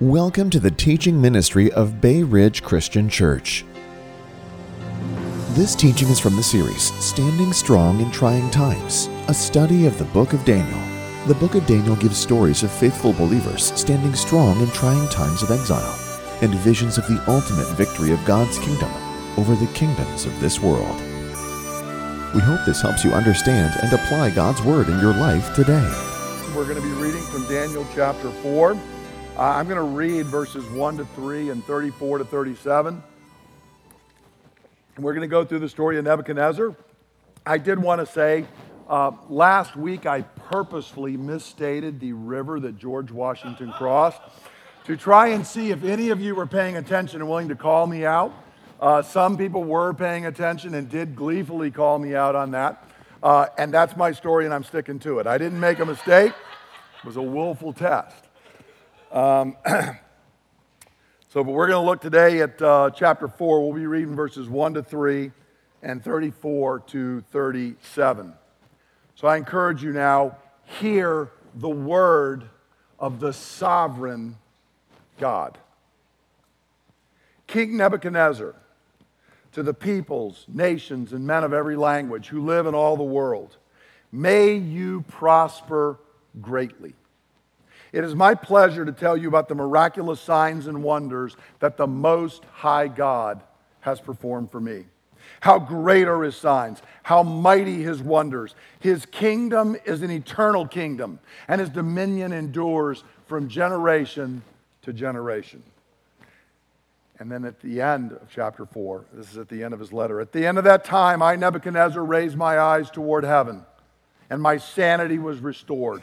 Welcome to the teaching ministry of Bay Ridge Christian Church. This teaching is from the series Standing Strong in Trying Times, a study of the book of Daniel. The book of Daniel gives stories of faithful believers standing strong in trying times of exile and visions of the ultimate victory of God's kingdom over the kingdoms of this world. We hope this helps you understand and apply God's word in your life today. We're going to be reading from Daniel chapter 4. Uh, I'm going to read verses 1 to 3 and 34 to 37. And we're going to go through the story of Nebuchadnezzar. I did want to say uh, last week I purposefully misstated the river that George Washington crossed to try and see if any of you were paying attention and willing to call me out. Uh, some people were paying attention and did gleefully call me out on that. Uh, and that's my story, and I'm sticking to it. I didn't make a mistake, it was a willful test. Um, so, but we're going to look today at uh, chapter 4. We'll be reading verses 1 to 3 and 34 to 37. So I encourage you now, hear the word of the sovereign God. King Nebuchadnezzar, to the peoples, nations, and men of every language who live in all the world, may you prosper greatly. It is my pleasure to tell you about the miraculous signs and wonders that the Most High God has performed for me. How great are his signs, how mighty his wonders. His kingdom is an eternal kingdom, and his dominion endures from generation to generation. And then at the end of chapter 4, this is at the end of his letter. At the end of that time, I, Nebuchadnezzar, raised my eyes toward heaven, and my sanity was restored.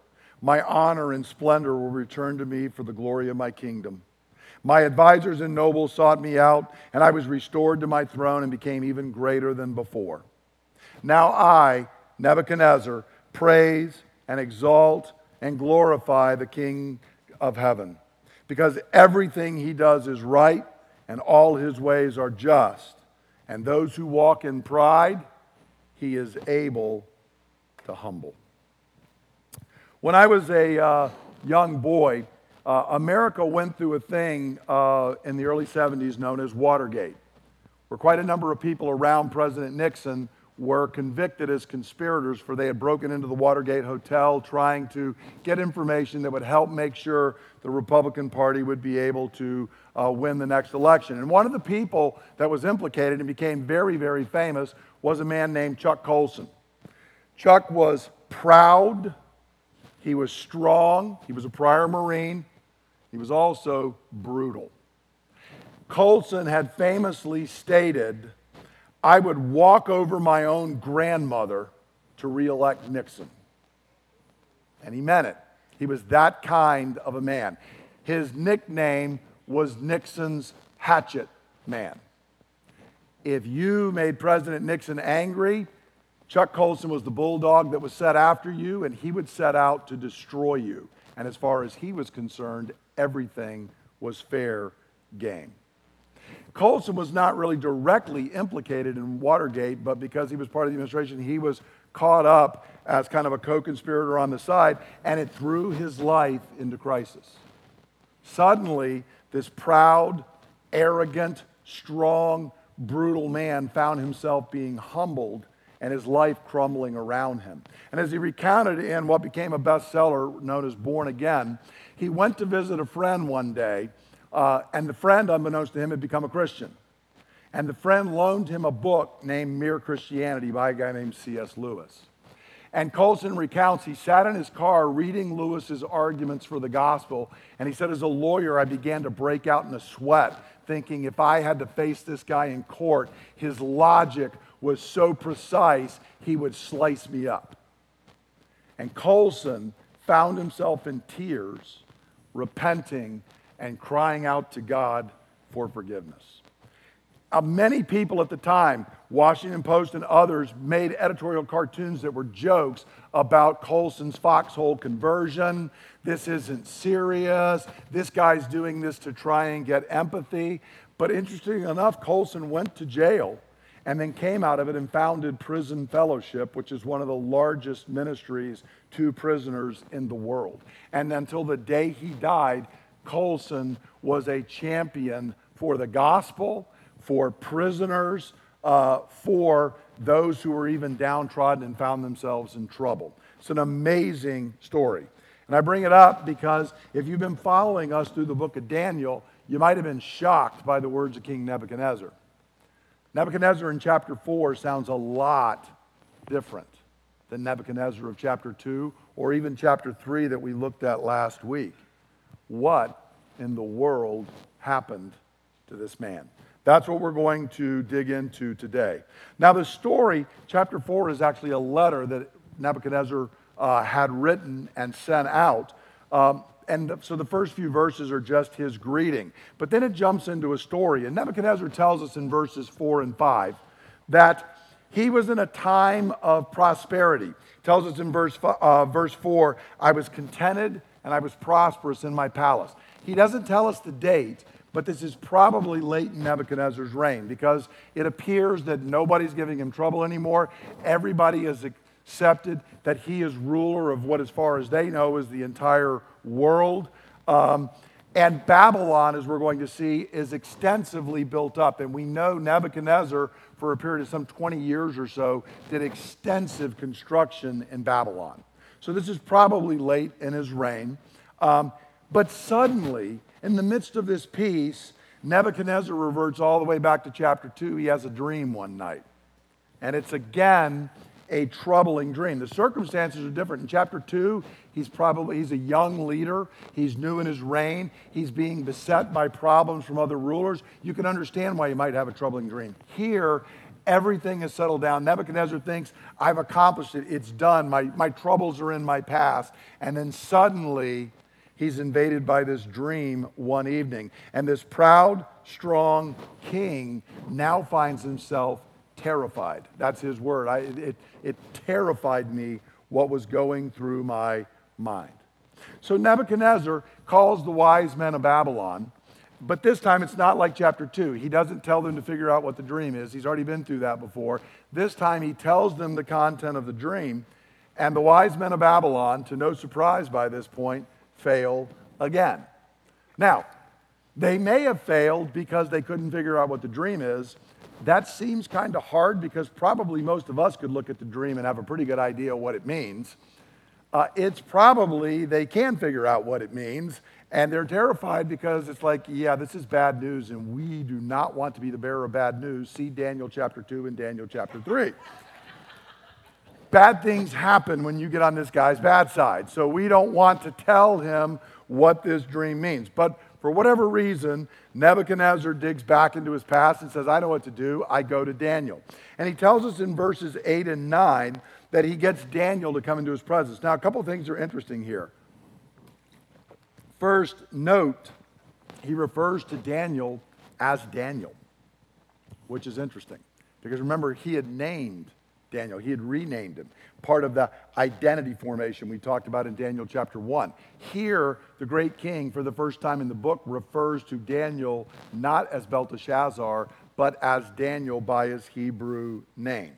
my honor and splendor will return to me for the glory of my kingdom. My advisors and nobles sought me out, and I was restored to my throne and became even greater than before. Now I, Nebuchadnezzar, praise and exalt and glorify the King of heaven, because everything he does is right, and all his ways are just. And those who walk in pride, he is able to humble. When I was a uh, young boy, uh, America went through a thing uh, in the early 70s known as Watergate, where quite a number of people around President Nixon were convicted as conspirators for they had broken into the Watergate Hotel trying to get information that would help make sure the Republican Party would be able to uh, win the next election. And one of the people that was implicated and became very, very famous was a man named Chuck Colson. Chuck was proud he was strong. He was a prior Marine. He was also brutal. Colson had famously stated, I would walk over my own grandmother to reelect Nixon. And he meant it. He was that kind of a man. His nickname was Nixon's hatchet man. If you made President Nixon angry, Chuck Colson was the bulldog that was set after you, and he would set out to destroy you. And as far as he was concerned, everything was fair game. Colson was not really directly implicated in Watergate, but because he was part of the administration, he was caught up as kind of a co conspirator on the side, and it threw his life into crisis. Suddenly, this proud, arrogant, strong, brutal man found himself being humbled and his life crumbling around him. And as he recounted in what became a bestseller known as Born Again, he went to visit a friend one day, uh, and the friend, unbeknownst to him, had become a Christian. And the friend loaned him a book named Mere Christianity by a guy named C.S. Lewis. And Colson recounts he sat in his car reading Lewis's arguments for the gospel. And he said, as a lawyer, I began to break out in a sweat, thinking if I had to face this guy in court, his logic was so precise, he would slice me up. And Colson found himself in tears, repenting, and crying out to God for forgiveness. Uh, many people at the time, Washington Post and others, made editorial cartoons that were jokes about Colson's foxhole conversion. This isn't serious. This guy's doing this to try and get empathy. But interesting enough, Colson went to jail and then came out of it and founded Prison Fellowship, which is one of the largest ministries to prisoners in the world. And until the day he died, Colson was a champion for the gospel, for prisoners, uh, for those who were even downtrodden and found themselves in trouble. It's an amazing story. And I bring it up because if you've been following us through the book of Daniel, you might have been shocked by the words of King Nebuchadnezzar. Nebuchadnezzar in chapter 4 sounds a lot different than Nebuchadnezzar of chapter 2 or even chapter 3 that we looked at last week. What in the world happened to this man? That's what we're going to dig into today. Now, the story, chapter 4, is actually a letter that Nebuchadnezzar uh, had written and sent out. Um, and so the first few verses are just his greeting. But then it jumps into a story. And Nebuchadnezzar tells us in verses 4 and 5 that he was in a time of prosperity. Tells us in verse, uh, verse 4 I was contented and I was prosperous in my palace. He doesn't tell us the date, but this is probably late in Nebuchadnezzar's reign because it appears that nobody's giving him trouble anymore. Everybody has accepted that he is ruler of what, as far as they know, is the entire world. Um, and Babylon, as we're going to see, is extensively built up. And we know Nebuchadnezzar, for a period of some 20 years or so, did extensive construction in Babylon. So this is probably late in his reign. Um, but suddenly, in the midst of this peace, Nebuchadnezzar reverts all the way back to chapter 2. He has a dream one night. And it's again a troubling dream. The circumstances are different. In chapter 2, he's probably he's a young leader. He's new in his reign. He's being beset by problems from other rulers. You can understand why he might have a troubling dream. Here, everything is settled down. Nebuchadnezzar thinks, I've accomplished it. It's done. My, my troubles are in my past. And then suddenly, he's invaded by this dream one evening. And this proud, strong king now finds himself terrified. That's his word. I, it, it terrified me what was going through my mind. So Nebuchadnezzar calls the wise men of Babylon, but this time it's not like chapter 2. He doesn't tell them to figure out what the dream is. He's already been through that before. This time he tells them the content of the dream, and the wise men of Babylon, to no surprise by this point, fail again. Now, they may have failed because they couldn't figure out what the dream is, that seems kind of hard because probably most of us could look at the dream and have a pretty good idea what it means. Uh, it's probably they can figure out what it means, and they're terrified because it's like, yeah, this is bad news, and we do not want to be the bearer of bad news. See Daniel chapter 2 and Daniel chapter 3. bad things happen when you get on this guy's bad side, so we don't want to tell him what this dream means. But for whatever reason, Nebuchadnezzar digs back into his past and says, I know what to do. I go to Daniel. And he tells us in verses 8 and 9 that he gets Daniel to come into his presence. Now, a couple things are interesting here. First, note he refers to Daniel as Daniel, which is interesting because remember, he had named Daniel. He had renamed him, part of the identity formation we talked about in Daniel chapter 1. Here, the great king, for the first time in the book, refers to Daniel not as Belteshazzar, but as Daniel by his Hebrew name.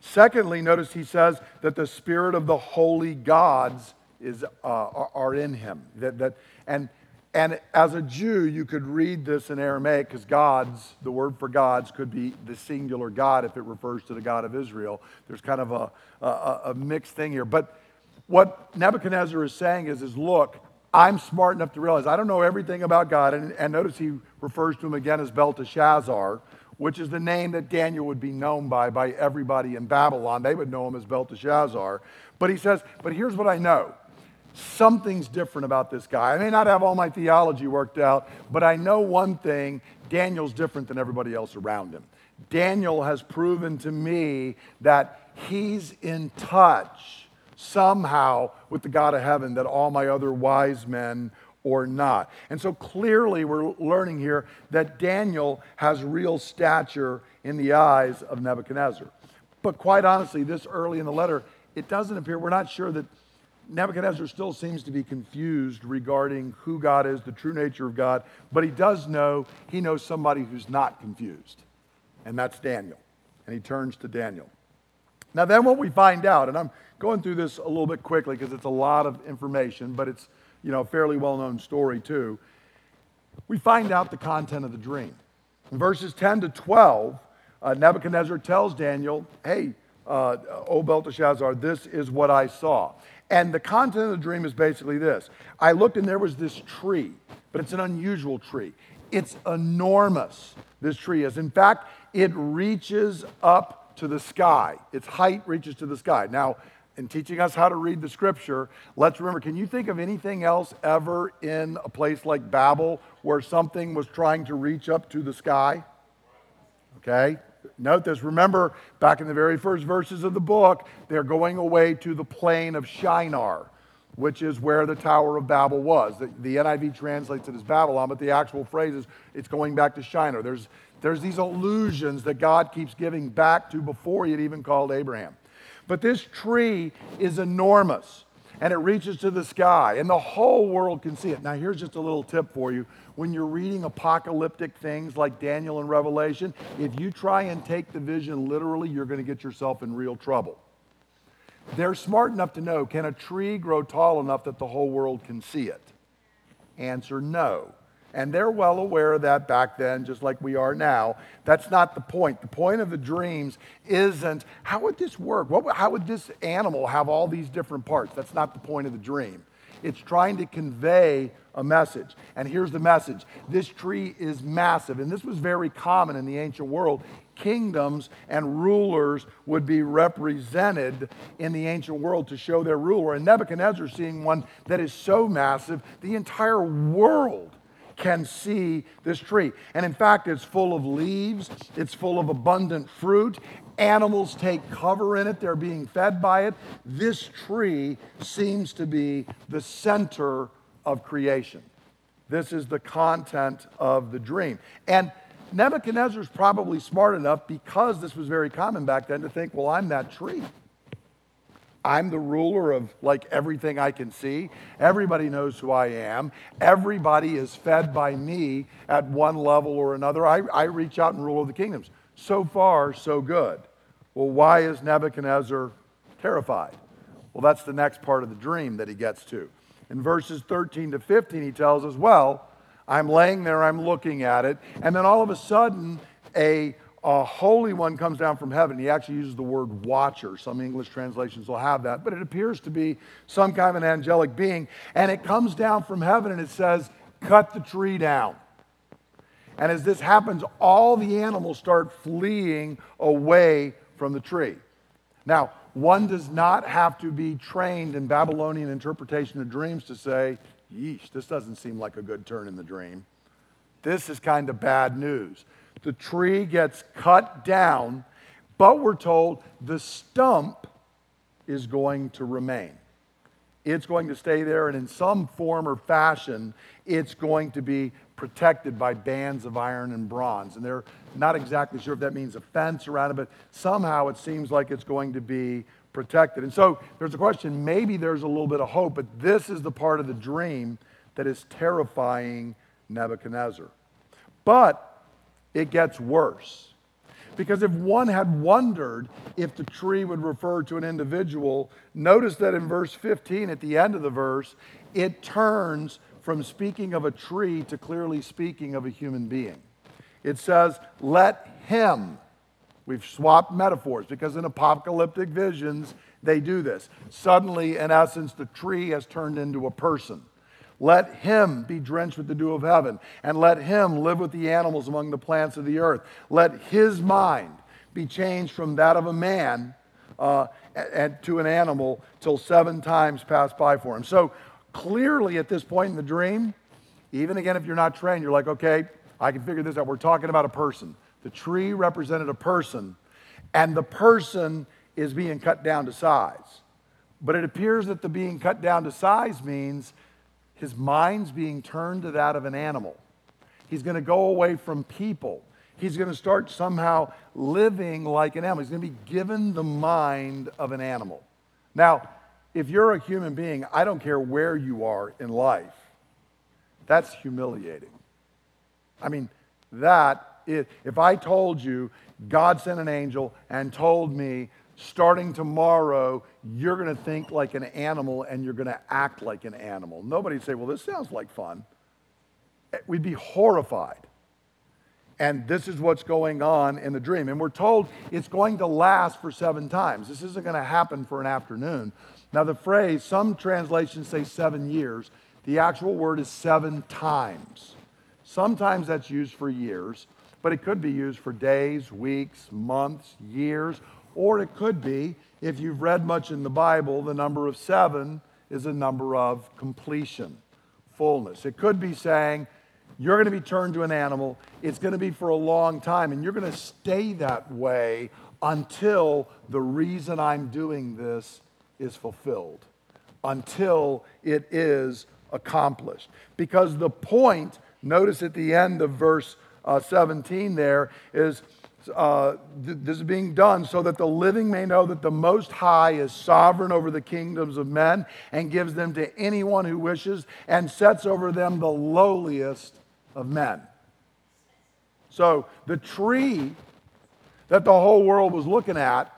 Secondly, notice he says that the spirit of the holy gods is, uh, are, in him. That, that, and and as a Jew, you could read this in Aramaic because gods, the word for gods, could be the singular God if it refers to the God of Israel. There's kind of a, a, a mixed thing here. But what Nebuchadnezzar is saying is, is look, I'm smart enough to realize I don't know everything about God. And, and notice he refers to him again as Belteshazzar, which is the name that Daniel would be known by by everybody in Babylon. They would know him as Belteshazzar. But he says, but here's what I know something's different about this guy. I may not have all my theology worked out, but I know one thing Daniel's different than everybody else around him. Daniel has proven to me that he's in touch somehow with the God of heaven that all my other wise men or not. And so clearly, we're learning here that Daniel has real stature in the eyes of Nebuchadnezzar. But quite honestly, this early in the letter, it doesn't appear, we're not sure that Nebuchadnezzar still seems to be confused regarding who God is, the true nature of God, but he does know he knows somebody who's not confused, and that's Daniel. And he turns to Daniel. Now, then what we find out, and I'm going through this a little bit quickly because it's a lot of information, but it's you know a fairly well-known story too. We find out the content of the dream. In verses 10 to 12, uh, Nebuchadnezzar tells Daniel, "Hey, uh, O Belteshazzar, this is what I saw." And the content of the dream is basically this I looked and there was this tree, but it's an unusual tree. It's enormous, this tree is. In fact, it reaches up to the sky. Its height reaches to the sky. Now, in teaching us how to read the scripture, let's remember can you think of anything else ever in a place like Babel where something was trying to reach up to the sky? Okay? Note this. Remember, back in the very first verses of the book, they're going away to the plain of Shinar, which is where the Tower of Babel was. The, the NIV translates it as Babylon, but the actual phrase is it's going back to Shinar. There's, there's these allusions that God keeps giving back to before he had even called Abraham. But this tree is enormous and it reaches to the sky, and the whole world can see it. Now, here's just a little tip for you. When you're reading apocalyptic things like Daniel and Revelation, if you try and take the vision literally, you're going to get yourself in real trouble. They're smart enough to know can a tree grow tall enough that the whole world can see it? Answer no. And they're well aware of that back then, just like we are now. That's not the point. The point of the dreams isn't how would this work? What, how would this animal have all these different parts? That's not the point of the dream. It's trying to convey a message. And here's the message this tree is massive. And this was very common in the ancient world. Kingdoms and rulers would be represented in the ancient world to show their ruler. And Nebuchadnezzar seeing one that is so massive, the entire world can see this tree. And in fact, it's full of leaves, it's full of abundant fruit. Animals take cover in it, they're being fed by it. This tree seems to be the center of creation. This is the content of the dream. And Nebuchadnezzar's probably smart enough because this was very common back then to think, well, I'm that tree. I'm the ruler of like everything I can see. Everybody knows who I am. Everybody is fed by me at one level or another. I, I reach out and rule over the kingdoms. So far, so good. Well, why is Nebuchadnezzar terrified? Well, that's the next part of the dream that he gets to. In verses 13 to 15, he tells us, Well, I'm laying there, I'm looking at it, and then all of a sudden, a a holy one comes down from heaven. He actually uses the word watcher. Some English translations will have that, but it appears to be some kind of an angelic being. And it comes down from heaven and it says, Cut the tree down. And as this happens, all the animals start fleeing away from the tree. Now, one does not have to be trained in Babylonian interpretation of dreams to say, yeesh, this doesn't seem like a good turn in the dream. This is kind of bad news the tree gets cut down, but we're told the stump is going to remain. It's going to stay there, and in some form or fashion, it's going to be protected by bands of iron and bronze. And they're not exactly sure if that means a fence around it, but somehow it seems like it's going to be protected. And so there's a question maybe there's a little bit of hope, but this is the part of the dream that is terrifying Nebuchadnezzar. But it gets worse. Because if one had wondered if the tree would refer to an individual, notice that in verse 15, at the end of the verse, it turns from speaking of a tree to clearly speaking of a human being. It says, Let him. We've swapped metaphors because in apocalyptic visions, they do this. Suddenly, in essence, the tree has turned into a person. Let him be drenched with the dew of heaven, and let him live with the animals among the plants of the earth. Let his mind be changed from that of a man uh, and to an animal till seven times pass by for him. So clearly, at this point in the dream, even again, if you're not trained, you're like, okay, I can figure this out. We're talking about a person. The tree represented a person, and the person is being cut down to size. But it appears that the being cut down to size means his mind's being turned to that of an animal. He's going to go away from people. He's going to start somehow living like an animal. He's going to be given the mind of an animal. Now, if you're a human being, I don't care where you are in life, that's humiliating. I mean, that, is, if I told you God sent an angel and told me starting tomorrow, you're going to think like an animal and you're going to act like an animal. Nobody'd say, well, this sounds like fun. Eh, we'd be horrified. And this is what's going on in the dream. And we're told it's going to last for seven times. This isn't going to happen for an afternoon. Now, the phrase, some translations say seven years. The actual word is seven times. Sometimes that's used for years, but it could be used for days, weeks, months, years, or it could be, if you've read much in the Bible, the number of seven is a number of completion, fullness. It could be saying, you're going to be turned to an animal. It's going to be for a long time, and you're going to stay that way until the reason I'm doing this is fulfilled, until it is accomplished. Because the point, notice at the end of verse uh, 17 there, is uh, th- this is being done so that the living may know that the Most High is sovereign over the kingdoms of men and gives them to anyone who wishes and sets over them the lowliest of men. So the tree that the whole world was looking at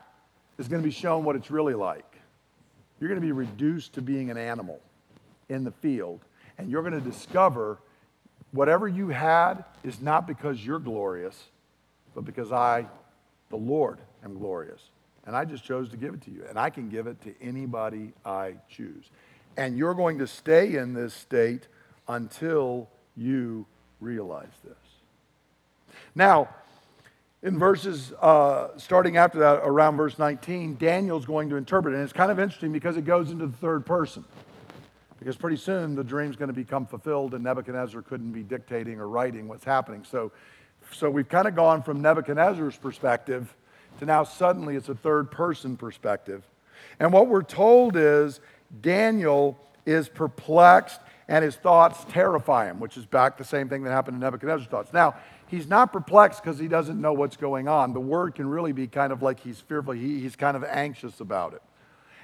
is going to be shown what it's really like. You're going to be reduced to being an animal in the field, and you're going to discover whatever you had is not because you're glorious but because I, the Lord, am glorious. And I just chose to give it to you. And I can give it to anybody I choose. And you're going to stay in this state until you realize this. Now, in verses uh, starting after that, around verse 19, Daniel's going to interpret it. And it's kind of interesting because it goes into the third person. Because pretty soon the dream's going to become fulfilled, and Nebuchadnezzar couldn't be dictating or writing what's happening. So so we've kind of gone from Nebuchadnezzar's perspective to now suddenly it's a third person perspective. And what we're told is Daniel is perplexed and his thoughts terrify him, which is back the same thing that happened to Nebuchadnezzar's thoughts. Now, he's not perplexed because he doesn't know what's going on. The word can really be kind of like he's fearful, he, he's kind of anxious about it.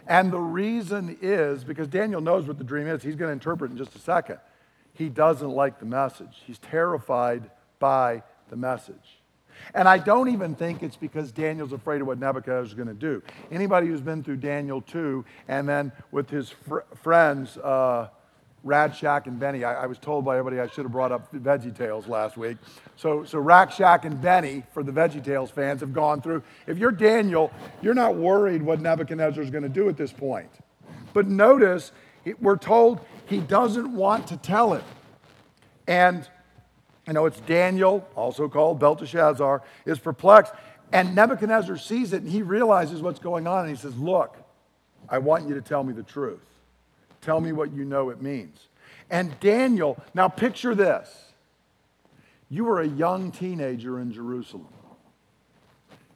And the reason is because Daniel knows what the dream is. He's going to interpret in just a second. He doesn't like the message, he's terrified by the message. And I don't even think it's because Daniel's afraid of what Nebuchadnezzar is going to do. Anybody who's been through Daniel 2 and then with his fr- friends, uh, Rack Shack and Benny, I, I, was told by everybody I should have brought up Veggie Tales last week. So, so Rack Shack and Benny, for the Veggie Tales fans, have gone through. If you're Daniel, you're not worried what Nebuchadnezzar is going to do at this point. But notice, we're told he doesn't want to tell it. And I know it's Daniel, also called Belteshazzar, is perplexed. And Nebuchadnezzar sees it and he realizes what's going on and he says, Look, I want you to tell me the truth. Tell me what you know it means. And Daniel, now picture this. You were a young teenager in Jerusalem.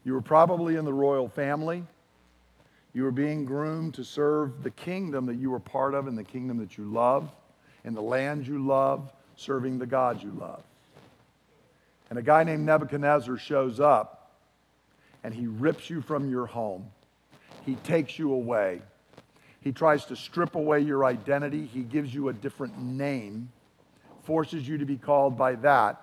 You were probably in the royal family. You were being groomed to serve the kingdom that you were part of and the kingdom that you love, in the land you love, serving the God you love. And a guy named Nebuchadnezzar shows up and he rips you from your home. He takes you away. He tries to strip away your identity. He gives you a different name, forces you to be called by that.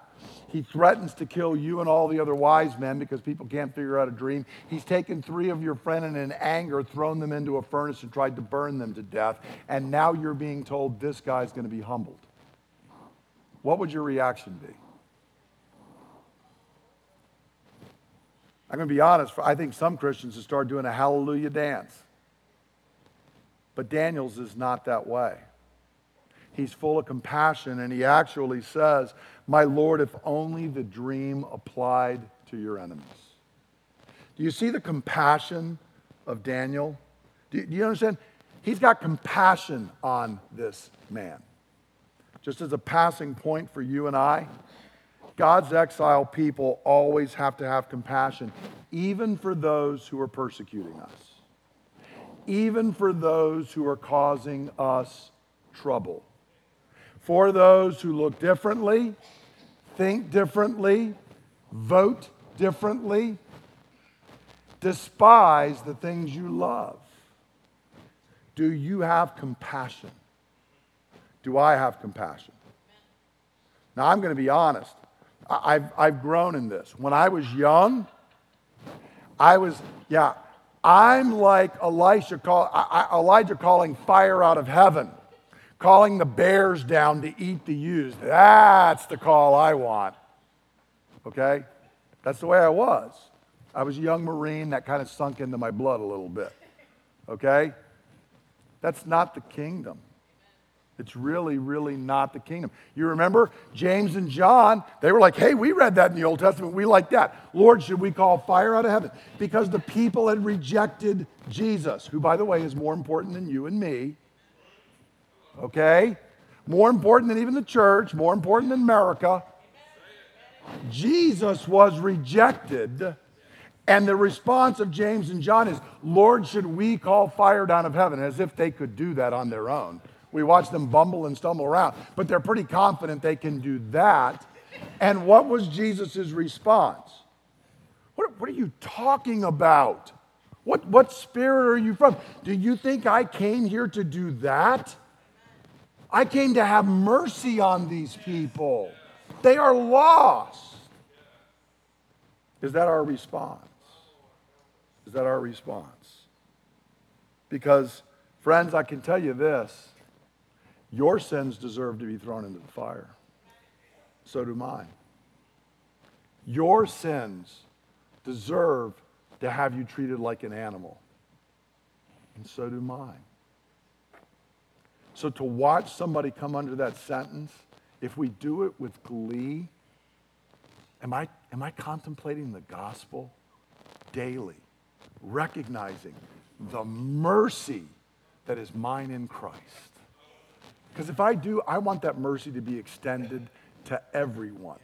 He threatens to kill you and all the other wise men because people can't figure out a dream. He's taken three of your friends and in anger thrown them into a furnace and tried to burn them to death. And now you're being told this guy's going to be humbled. What would your reaction be? I'm going to be honest, I think some Christians have started doing a hallelujah dance. But Daniel's is not that way. He's full of compassion, and he actually says, My Lord, if only the dream applied to your enemies. Do you see the compassion of Daniel? Do you understand? He's got compassion on this man. Just as a passing point for you and I, God's exile people always have to have compassion, even for those who are persecuting us, even for those who are causing us trouble. for those who look differently, think differently, vote differently, despise the things you love. Do you have compassion? Do I have compassion? Now, I'm going to be honest. I've, I've grown in this. When I was young, I was, yeah, I'm like Elisha call, I, Elijah calling fire out of heaven, calling the bears down to eat the ewes. That's the call I want. Okay? That's the way I was. I was a young Marine. That kind of sunk into my blood a little bit. Okay? That's not the kingdom. It's really, really not the kingdom. You remember James and John, they were like, hey, we read that in the Old Testament. We like that. Lord, should we call fire out of heaven? Because the people had rejected Jesus, who, by the way, is more important than you and me. Okay? More important than even the church, more important than America. Jesus was rejected. And the response of James and John is, Lord, should we call fire down of heaven? As if they could do that on their own. We watch them bumble and stumble around, but they're pretty confident they can do that. And what was Jesus' response? What, what are you talking about? What, what spirit are you from? Do you think I came here to do that? I came to have mercy on these people. They are lost. Is that our response? Is that our response? Because, friends, I can tell you this your sins deserve to be thrown into the fire. So do mine. Your sins deserve to have you treated like an animal. And so do mine. So to watch somebody come under that sentence, if we do it with glee, am I, am I contemplating the gospel daily, recognizing the mercy that is mine in Christ? Because if I do, I want that mercy to be extended to everyone.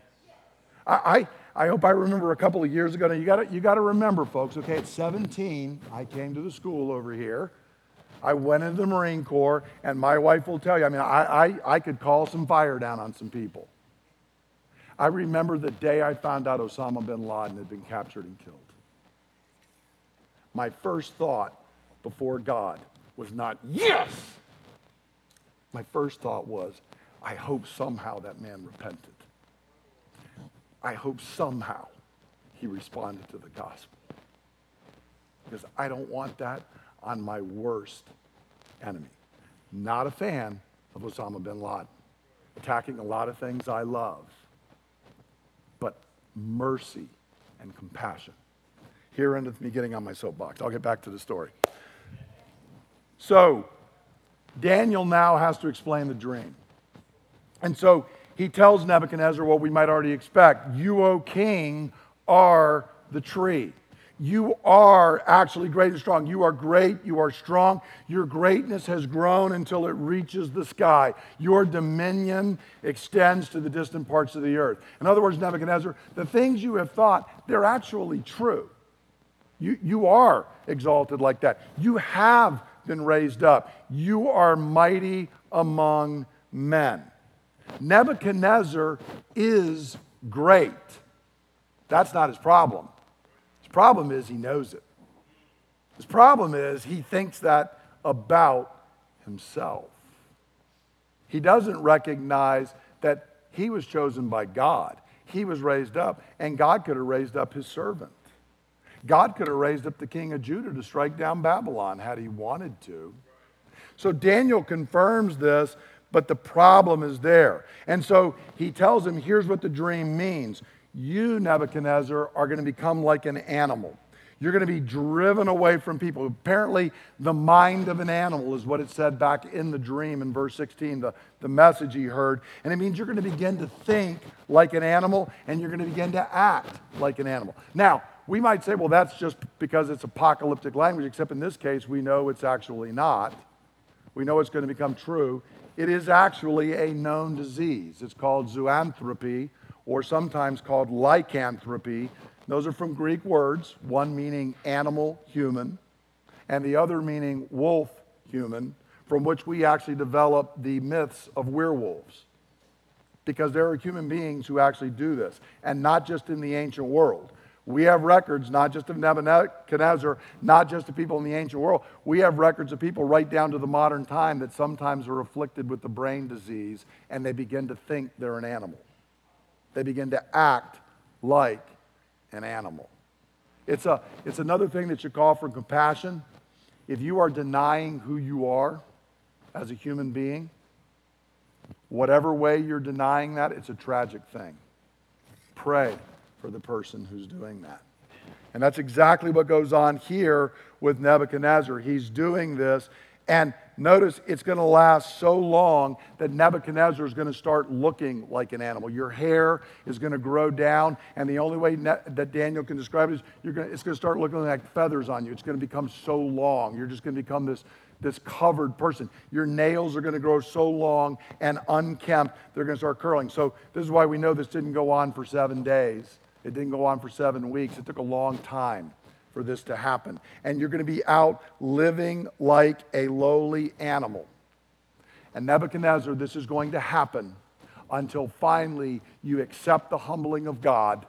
I, I, I hope I remember a couple of years ago. Now, you got you to remember, folks, okay, at 17, I came to the school over here. I went into the Marine Corps, and my wife will tell you, I mean, I, I, I could call some fire down on some people. I remember the day I found out Osama bin Laden had been captured and killed. My first thought before God was not, yes! My first thought was, I hope somehow that man repented. I hope somehow he responded to the gospel. Because I don't want that on my worst enemy. Not a fan of Osama bin Laden, attacking a lot of things I love, but mercy and compassion. Here endeth me getting on my soapbox. I'll get back to the story. So, Daniel now has to explain the dream. And so he tells Nebuchadnezzar what we might already expect You, O king, are the tree. You are actually great and strong. You are great. You are strong. Your greatness has grown until it reaches the sky. Your dominion extends to the distant parts of the earth. In other words, Nebuchadnezzar, the things you have thought, they're actually true. You, you are exalted like that. You have been raised up. You are mighty among men. Nebuchadnezzar is great. That's not his problem. His problem is he knows it. His problem is he thinks that about himself. He doesn't recognize that he was chosen by God. He was raised up, and God could have raised up his servant. God could have raised up the king of Judah to strike down Babylon had he wanted to. So Daniel confirms this, but the problem is there. And so he tells him, here's what the dream means. You, Nebuchadnezzar, are going to become like an animal. You're going to be driven away from people. Apparently, the mind of an animal is what it said back in the dream in verse 16, the, the message he heard. And it means you're going to begin to think like an animal and you're going to begin to act like an animal. Now, we might say, well, that's just because it's apocalyptic language, except in this case, we know it's actually not. We know it's going to become true. It is actually a known disease. It's called zoanthropy, or sometimes called lycanthropy. Those are from Greek words, one meaning animal, human, and the other meaning wolf, human, from which we actually develop the myths of werewolves. because there are human beings who actually do this, and not just in the ancient world. We have records not just of Nebuchadnezzar, not just of people in the ancient world. We have records of people right down to the modern time that sometimes are afflicted with the brain disease and they begin to think they're an animal. They begin to act like an animal. It's, a, it's another thing that should call for compassion. If you are denying who you are as a human being, whatever way you're denying that, it's a tragic thing. Pray for the person who's doing that. And that's exactly what goes on here with Nebuchadnezzar. He's doing this, and notice it's going to last so long that Nebuchadnezzar is going to start looking like an animal. Your hair is going to grow down, and the only way ne- that Daniel can describe it is you're going to, it's going to start looking like feathers on you. It's going to become so long. You're just going to become this, this covered person. Your nails are going to grow so long and unkempt, they're going to start curling. So, this is why we know this didn't go on for seven days. It didn't go on for seven weeks. It took a long time for this to happen. And you're going to be out living like a lowly animal. And Nebuchadnezzar, this is going to happen until finally you accept the humbling of God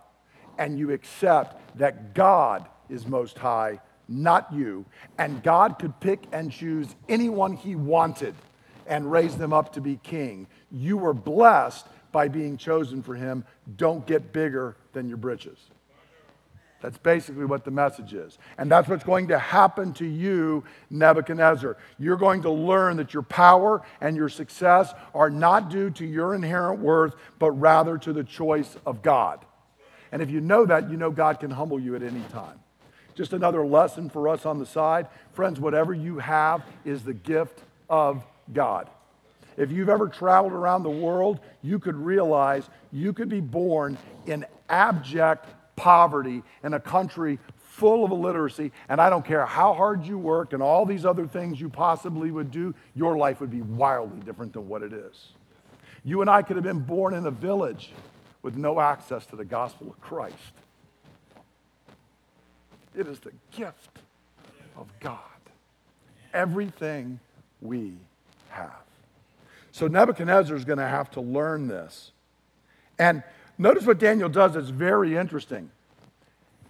and you accept that God is most high, not you. And God could pick and choose anyone he wanted and raise them up to be king. You were blessed by being chosen for him. Don't get bigger than your britches. That's basically what the message is. And that's what's going to happen to you, Nebuchadnezzar. You're going to learn that your power and your success are not due to your inherent worth, but rather to the choice of God. And if you know that, you know God can humble you at any time. Just another lesson for us on the side. Friends, whatever you have is the gift of God. If you've ever traveled around the world, you could realize you could be born in abject poverty in a country full of illiteracy, and I don't care how hard you work and all these other things you possibly would do, your life would be wildly different than what it is. You and I could have been born in a village with no access to the gospel of Christ. It is the gift of God. Everything we have. So Nebuchadnezzar is going to have to learn this. And Notice what Daniel does that's very interesting.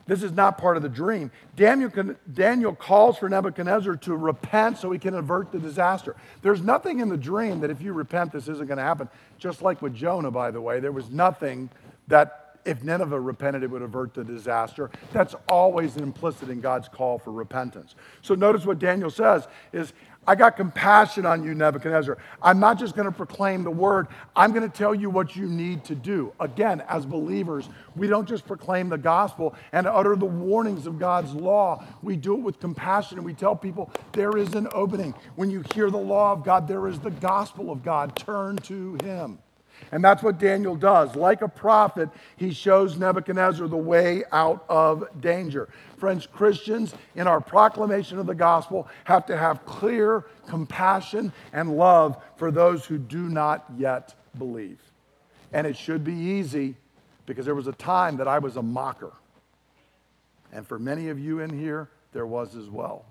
This is not part of the dream. Daniel, Daniel calls for Nebuchadnezzar to repent so he can avert the disaster. There's nothing in the dream that if you repent, this isn't going to happen. Just like with Jonah, by the way, there was nothing that if Nineveh repented, it would avert the disaster. That's always implicit in God's call for repentance. So notice what Daniel says is I got compassion on you, Nebuchadnezzar. I'm not just going to proclaim the word, I'm going to tell you what you need to do. Again, as believers, we don't just proclaim the gospel and utter the warnings of God's law. We do it with compassion and we tell people there is an opening. When you hear the law of God, there is the gospel of God. Turn to Him. And that's what Daniel does. Like a prophet, he shows Nebuchadnezzar the way out of danger. Friends, Christians, in our proclamation of the gospel, have to have clear compassion and love for those who do not yet believe. And it should be easy because there was a time that I was a mocker. And for many of you in here, there was as well.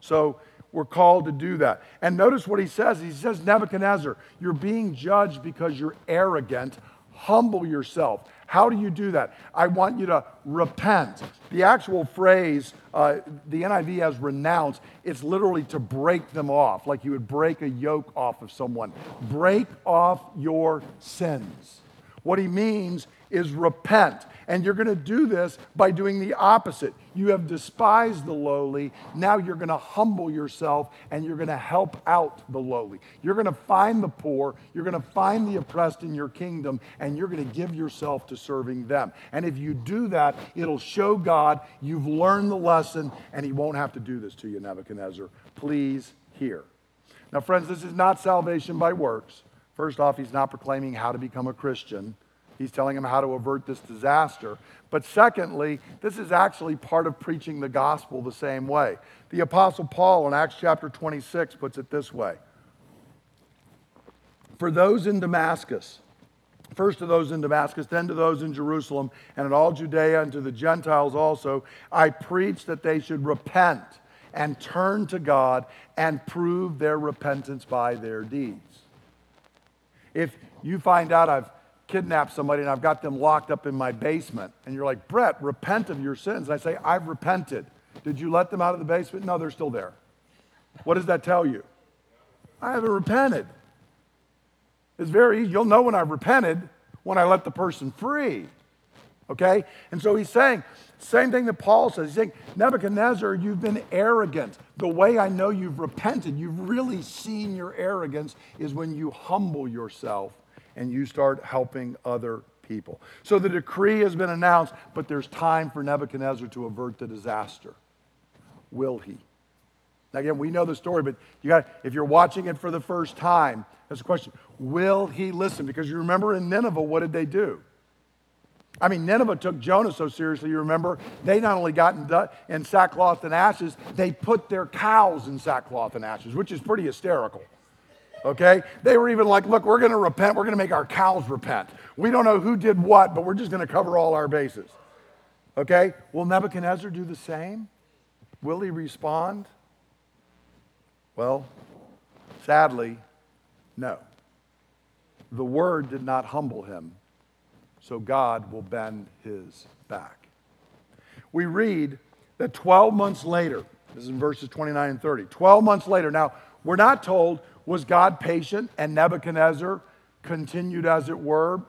So we're called to do that. And notice what he says. He says, Nebuchadnezzar, you're being judged because you're arrogant. Humble yourself. How do you do that? I want you to repent. The actual phrase, uh, the NIV has renounce, it's literally to break them off, like you would break a yoke off of someone. Break off your sins. What he means is repent. And you're going to do this by doing the opposite. You have despised the lowly. Now you're going to humble yourself and you're going to help out the lowly. You're going to find the poor. You're going to find the oppressed in your kingdom and you're going to give yourself to serving them. And if you do that, it'll show God you've learned the lesson and he won't have to do this to you, Nebuchadnezzar. Please hear. Now, friends, this is not salvation by works. First off, he's not proclaiming how to become a Christian. He's telling them how to avert this disaster. But secondly, this is actually part of preaching the gospel the same way. The Apostle Paul in Acts chapter 26 puts it this way For those in Damascus, first to those in Damascus, then to those in Jerusalem, and in all Judea, and to the Gentiles also, I preach that they should repent and turn to God and prove their repentance by their deeds. If you find out I've kidnapped somebody and I've got them locked up in my basement, and you're like, Brett, repent of your sins. And I say, I've repented. Did you let them out of the basement? No, they're still there. What does that tell you? I haven't repented. It's very easy. You'll know when I've repented when I let the person free. Okay? And so he's saying, same thing that Paul says. He's saying, Nebuchadnezzar, you've been arrogant. The way I know you've repented, you've really seen your arrogance, is when you humble yourself and you start helping other people. So the decree has been announced, but there's time for Nebuchadnezzar to avert the disaster. Will he? Now, again, we know the story, but you got if you're watching it for the first time, that's the question. Will he listen? Because you remember in Nineveh, what did they do? I mean, Nineveh took Jonah so seriously, you remember? They not only got in sackcloth and ashes, they put their cows in sackcloth and ashes, which is pretty hysterical. Okay? They were even like, look, we're to repent. We're to make our cows repent. We don't know who did what, but we're just to cover all our bases. Okay? Will Nebuchadnezzar do the same? Will he respond? Well, sadly, no. The word did not humble him, so God will bend his back. We read that 12 months later, this is in verses 29 and 30, 12 months later, now we're not told was God patient and Nebuchadnezzar continued, as it were,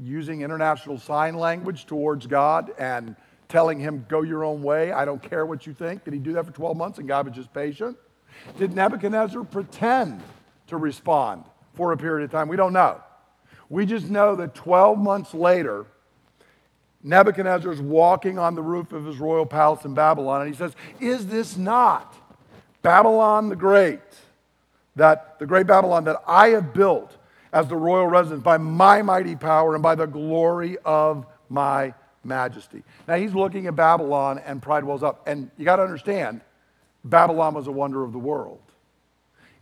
using international sign language towards God and telling him, Go your own way, I don't care what you think? Did he do that for 12 months and God was just patient? Did Nebuchadnezzar pretend to respond for a period of time? We don't know. We just know that 12 months later, Nebuchadnezzar is walking on the roof of his royal palace in Babylon, and he says, Is this not Babylon the Great, that the great Babylon that I have built as the royal residence by my mighty power and by the glory of my majesty? Now he's looking at Babylon, and pride wells up. And you got to understand, Babylon was a wonder of the world.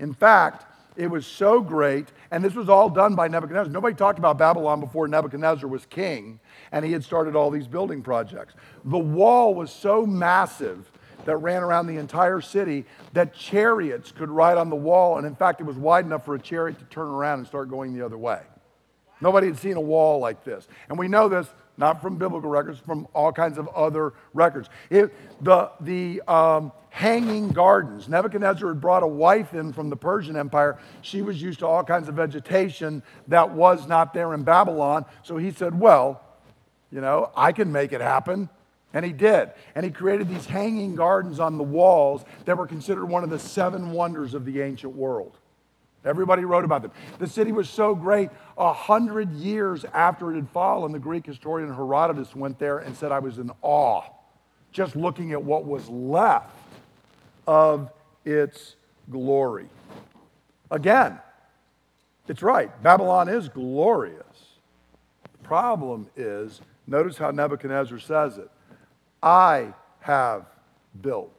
In fact, it was so great, and this was all done by Nebuchadnezzar. Nobody talked about Babylon before Nebuchadnezzar was king, and he had started all these building projects. The wall was so massive that ran around the entire city that chariots could ride on the wall, and in fact, it was wide enough for a chariot to turn around and start going the other way. Nobody had seen a wall like this. And we know this not from biblical records, from all kinds of other records. It, the the um, hanging gardens. Nebuchadnezzar had brought a wife in from the Persian Empire. She was used to all kinds of vegetation that was not there in Babylon. So he said, Well, you know, I can make it happen. And he did. And he created these hanging gardens on the walls that were considered one of the seven wonders of the ancient world. Everybody wrote about them. The city was so great, a hundred years after it had fallen, the Greek historian Herodotus went there and said, I was in awe just looking at what was left of its glory. Again, it's right. Babylon is glorious. The problem is, notice how Nebuchadnezzar says it I have built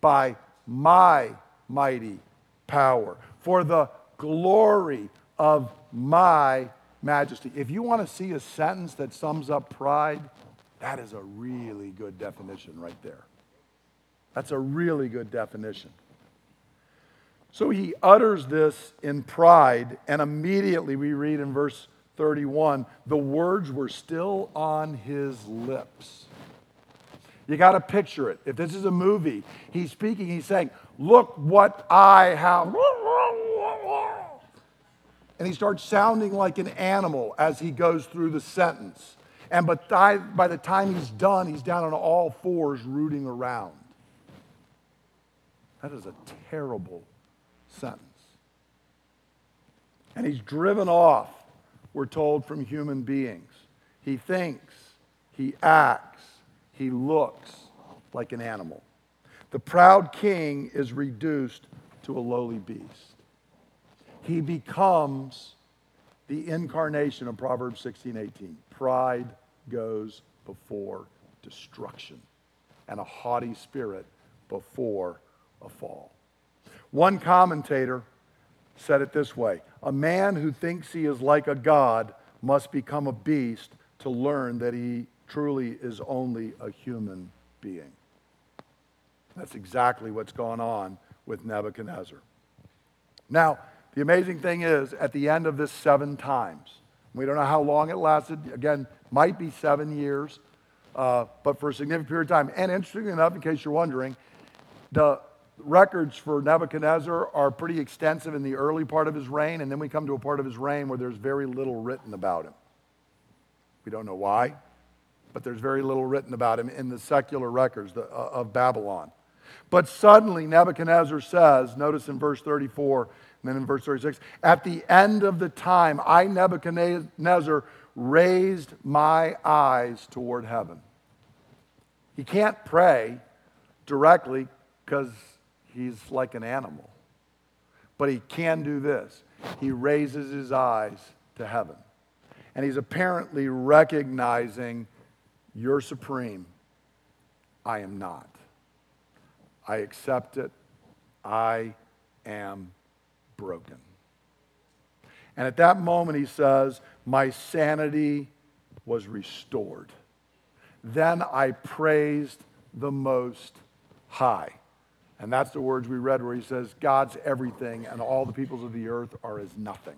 by my mighty power for the glory of my majesty. If you want to see a sentence that sums up pride, that is a really good definition right there. That's a really good definition. So he utters this in pride, and immediately we read in verse 31 the words were still on his lips. You got to picture it. If this is a movie, he's speaking, he's saying, Look what I have. And he starts sounding like an animal as he goes through the sentence. And but by the time he's done, he's down on all fours rooting around. That is a terrible sentence. And he's driven off, we're told, from human beings. He thinks, he acts, he looks like an animal. The proud king is reduced to a lowly beast. He becomes the incarnation of Proverbs 16 18. Pride goes before destruction, and a haughty spirit before a fall. One commentator said it this way A man who thinks he is like a god must become a beast to learn that he truly is only a human being. That's exactly what's gone on with Nebuchadnezzar. Now, the amazing thing is, at the end of this seven times, we don't know how long it lasted. Again, might be seven years, uh, but for a significant period of time. And interestingly enough, in case you're wondering, the records for Nebuchadnezzar are pretty extensive in the early part of his reign, and then we come to a part of his reign where there's very little written about him. We don't know why, but there's very little written about him in the secular records uh, of Babylon. But suddenly, Nebuchadnezzar says, notice in verse 34, and then in verse 36, at the end of the time, I, Nebuchadnezzar, raised my eyes toward heaven. He can't pray directly because he's like an animal. But he can do this he raises his eyes to heaven. And he's apparently recognizing you're supreme. I am not. I accept it. I am broken. And at that moment, he says, My sanity was restored. Then I praised the Most High. And that's the words we read where he says, God's everything and all the peoples of the earth are as nothing.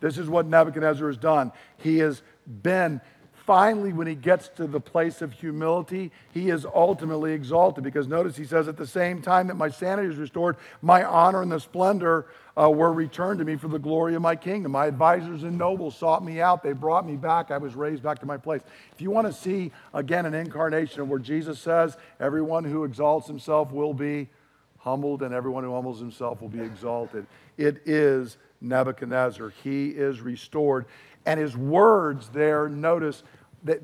This is what Nebuchadnezzar has done. He has been finally, when he gets to the place of humility, he is ultimately exalted. Because notice he says, At the same time that my sanity is restored, my honor and the splendor uh, were returned to me for the glory of my kingdom. My advisors and nobles sought me out. They brought me back. I was raised back to my place. If you want to see, again, an incarnation of where Jesus says, Everyone who exalts himself will be humbled, and everyone who humbles himself will be exalted. It is Nebuchadnezzar. He is restored. And his words there, notice,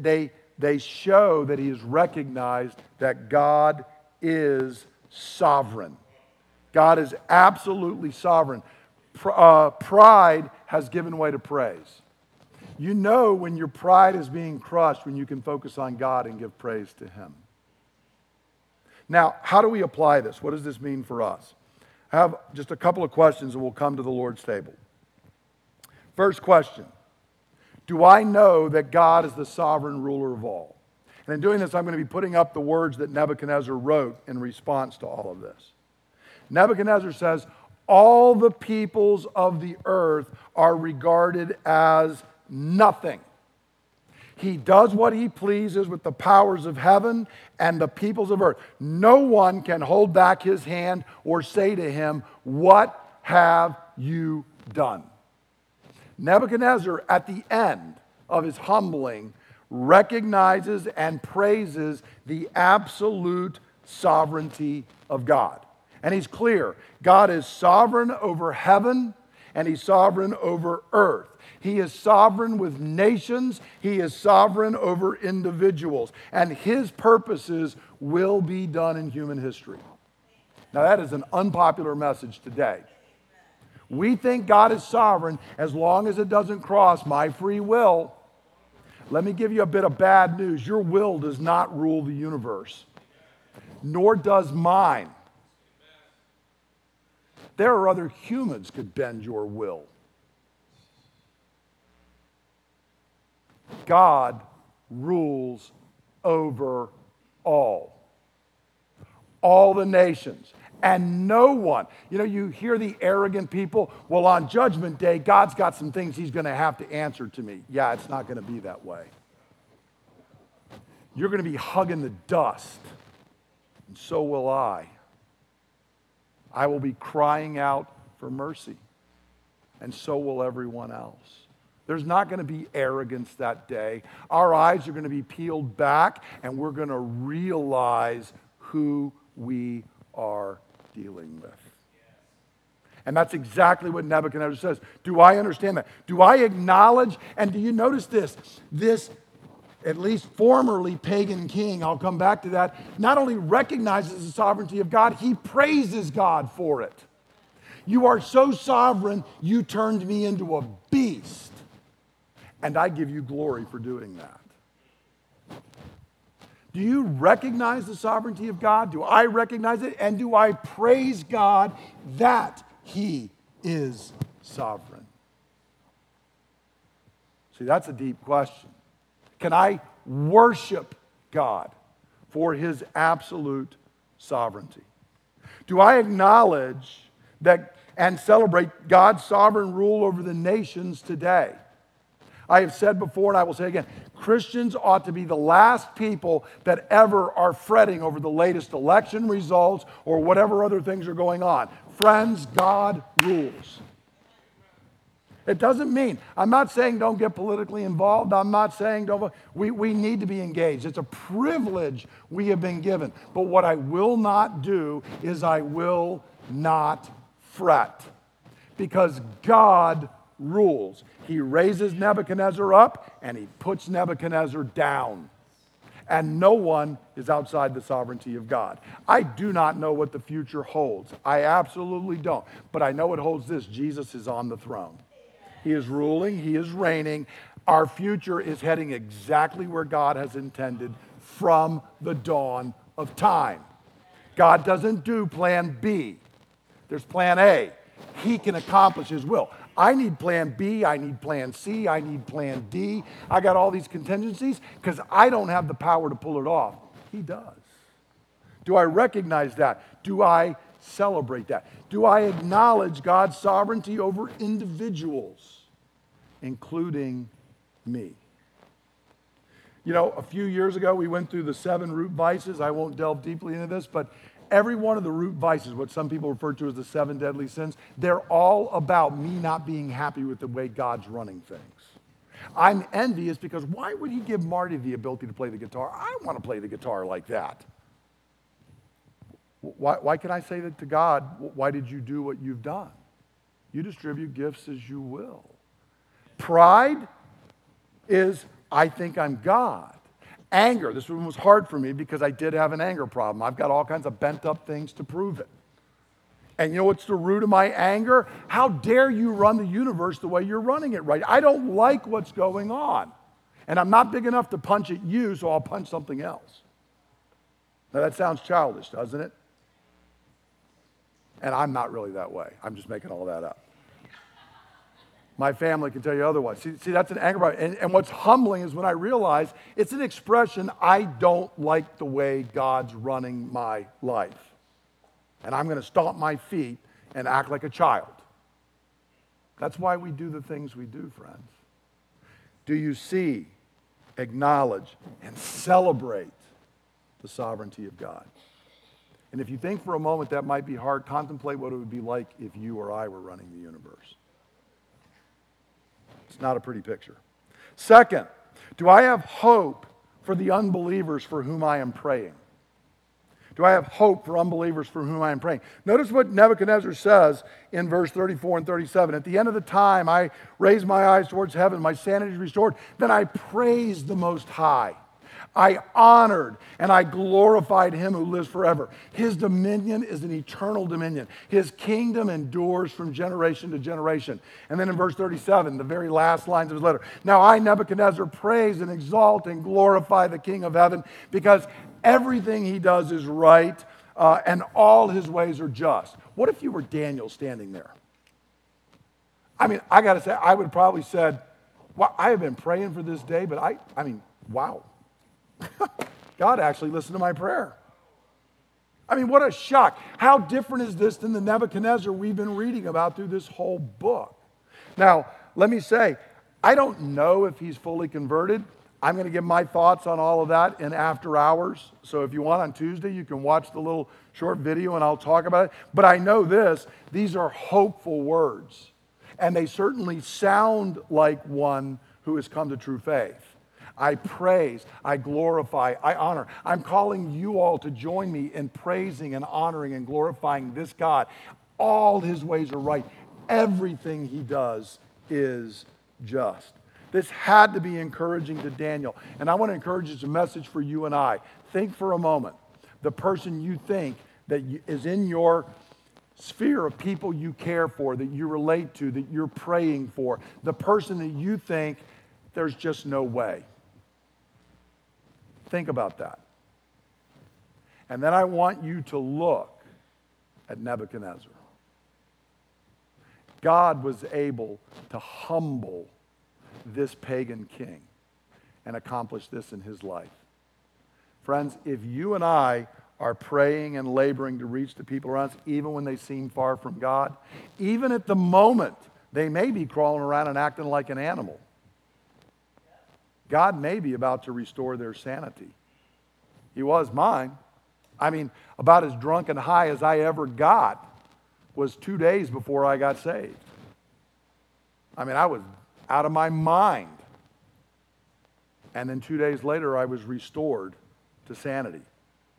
they, they show that he has recognized that God is sovereign. God is absolutely sovereign. Uh, pride has given way to praise. You know when your pride is being crushed when you can focus on God and give praise to Him. Now, how do we apply this? What does this mean for us? I have just a couple of questions and we'll come to the Lord's table. First question do I know that God is the sovereign ruler of all? And in doing this, I'm going to be putting up the words that Nebuchadnezzar wrote in response to all of this. Nebuchadnezzar says, All the peoples of the earth are regarded as nothing. He does what he pleases with the powers of heaven and the peoples of earth. No one can hold back his hand or say to him, What have you done? Nebuchadnezzar, at the end of his humbling, recognizes and praises the absolute sovereignty of God. And he's clear God is sovereign over heaven and he's sovereign over earth. He is sovereign with nations, he is sovereign over individuals, and his purposes will be done in human history. Now, that is an unpopular message today. We think God is sovereign as long as it doesn't cross my free will. Let me give you a bit of bad news. Your will does not rule the universe, nor does mine. There are other humans could bend your will. God rules over all. All the nations and no one. You know, you hear the arrogant people, well, on Judgment Day, God's got some things He's going to have to answer to me. Yeah, it's not going to be that way. You're going to be hugging the dust, and so will I. I will be crying out for mercy, and so will everyone else. There's not going to be arrogance that day. Our eyes are going to be peeled back, and we're going to realize who we are dealing with. And that's exactly what Nebuchadnezzar says. Do I understand that? Do I acknowledge? And do you notice this? This, at least formerly pagan king, I'll come back to that, not only recognizes the sovereignty of God, he praises God for it. You are so sovereign, you turned me into a beast. And I give you glory for doing that. Do you recognize the sovereignty of God? Do I recognize it? And do I praise God that He is sovereign? See, that's a deep question. Can I worship God for His absolute sovereignty? Do I acknowledge that and celebrate God's sovereign rule over the nations today. I have said before, and I will say again Christians ought to be the last people that ever are fretting over the latest election results or whatever other things are going on. Friends, God rules. It doesn't mean, I'm not saying don't get politically involved. I'm not saying don't, we, we need to be engaged. It's a privilege we have been given. But what I will not do is I will not fret because God rules. He raises Nebuchadnezzar up and he puts Nebuchadnezzar down. And no one is outside the sovereignty of God. I do not know what the future holds. I absolutely don't. But I know it holds this Jesus is on the throne. He is ruling, He is reigning. Our future is heading exactly where God has intended from the dawn of time. God doesn't do plan B, there's plan A. He can accomplish His will. I need plan B, I need plan C, I need plan D. I got all these contingencies because I don't have the power to pull it off. He does. Do I recognize that? Do I celebrate that? Do I acknowledge God's sovereignty over individuals, including me? You know, a few years ago, we went through the seven root vices. I won't delve deeply into this, but every one of the root vices, what some people refer to as the seven deadly sins, they're all about me not being happy with the way God's running things. I'm envious because why would he give Marty the ability to play the guitar? I want to play the guitar like that. Why, why can I say that to God? Why did you do what you've done? You distribute gifts as you will. Pride is, I think I'm God. Anger, this one was hard for me because I did have an anger problem. I've got all kinds of bent up things to prove it. And you know what's the root of my anger? How dare you run the universe the way you're running it right? I don't like what's going on. And I'm not big enough to punch at you, so I'll punch something else. Now that sounds childish, doesn't it? And I'm not really that way. I'm just making all that up. My family can tell you otherwise. See, see that's an anger problem. And, and what's humbling is when I realize it's an expression I don't like the way God's running my life. And I'm going to stomp my feet and act like a child. That's why we do the things we do, friends. Do you see, acknowledge, and celebrate the sovereignty of God? And if you think for a moment that might be hard, contemplate what it would be like if you or I were running the universe. It's not a pretty picture. Second, do I have hope for the unbelievers for whom I am praying? Do I have hope for unbelievers for whom I am praying? Notice what Nebuchadnezzar says in verse 34 and 37. At the end of the time, I raised my eyes towards heaven, my sanity is restored. Then I praised the Most High. I honored and I glorified him who lives forever. His dominion is an eternal dominion. His kingdom endures from generation to generation. And then in verse 37, the very last lines of his letter Now I, Nebuchadnezzar, praise and exalt and glorify the King of heaven because everything he does is right uh, and all his ways are just. What if you were Daniel standing there? I mean, I got to say, I would probably said, well, I have been praying for this day, but I, I mean, wow. God actually listened to my prayer. I mean, what a shock. How different is this than the Nebuchadnezzar we've been reading about through this whole book? Now, let me say, I don't know if he's fully converted. I'm going to give my thoughts on all of that in after hours. So if you want on Tuesday, you can watch the little short video and I'll talk about it. But I know this these are hopeful words, and they certainly sound like one who has come to true faith. I praise, I glorify, I honor. I'm calling you all to join me in praising and honoring and glorifying this God. All his ways are right. Everything he does is just. This had to be encouraging to Daniel. And I want to encourage it's a message for you and I. Think for a moment. The person you think that is in your sphere of people you care for, that you relate to, that you're praying for, the person that you think there's just no way. Think about that. And then I want you to look at Nebuchadnezzar. God was able to humble this pagan king and accomplish this in his life. Friends, if you and I are praying and laboring to reach the people around us, even when they seem far from God. Even at the moment, they may be crawling around and acting like an animal. God may be about to restore their sanity. He was mine. I mean, about as drunk and high as I ever got was two days before I got saved. I mean, I was out of my mind. And then two days later, I was restored to sanity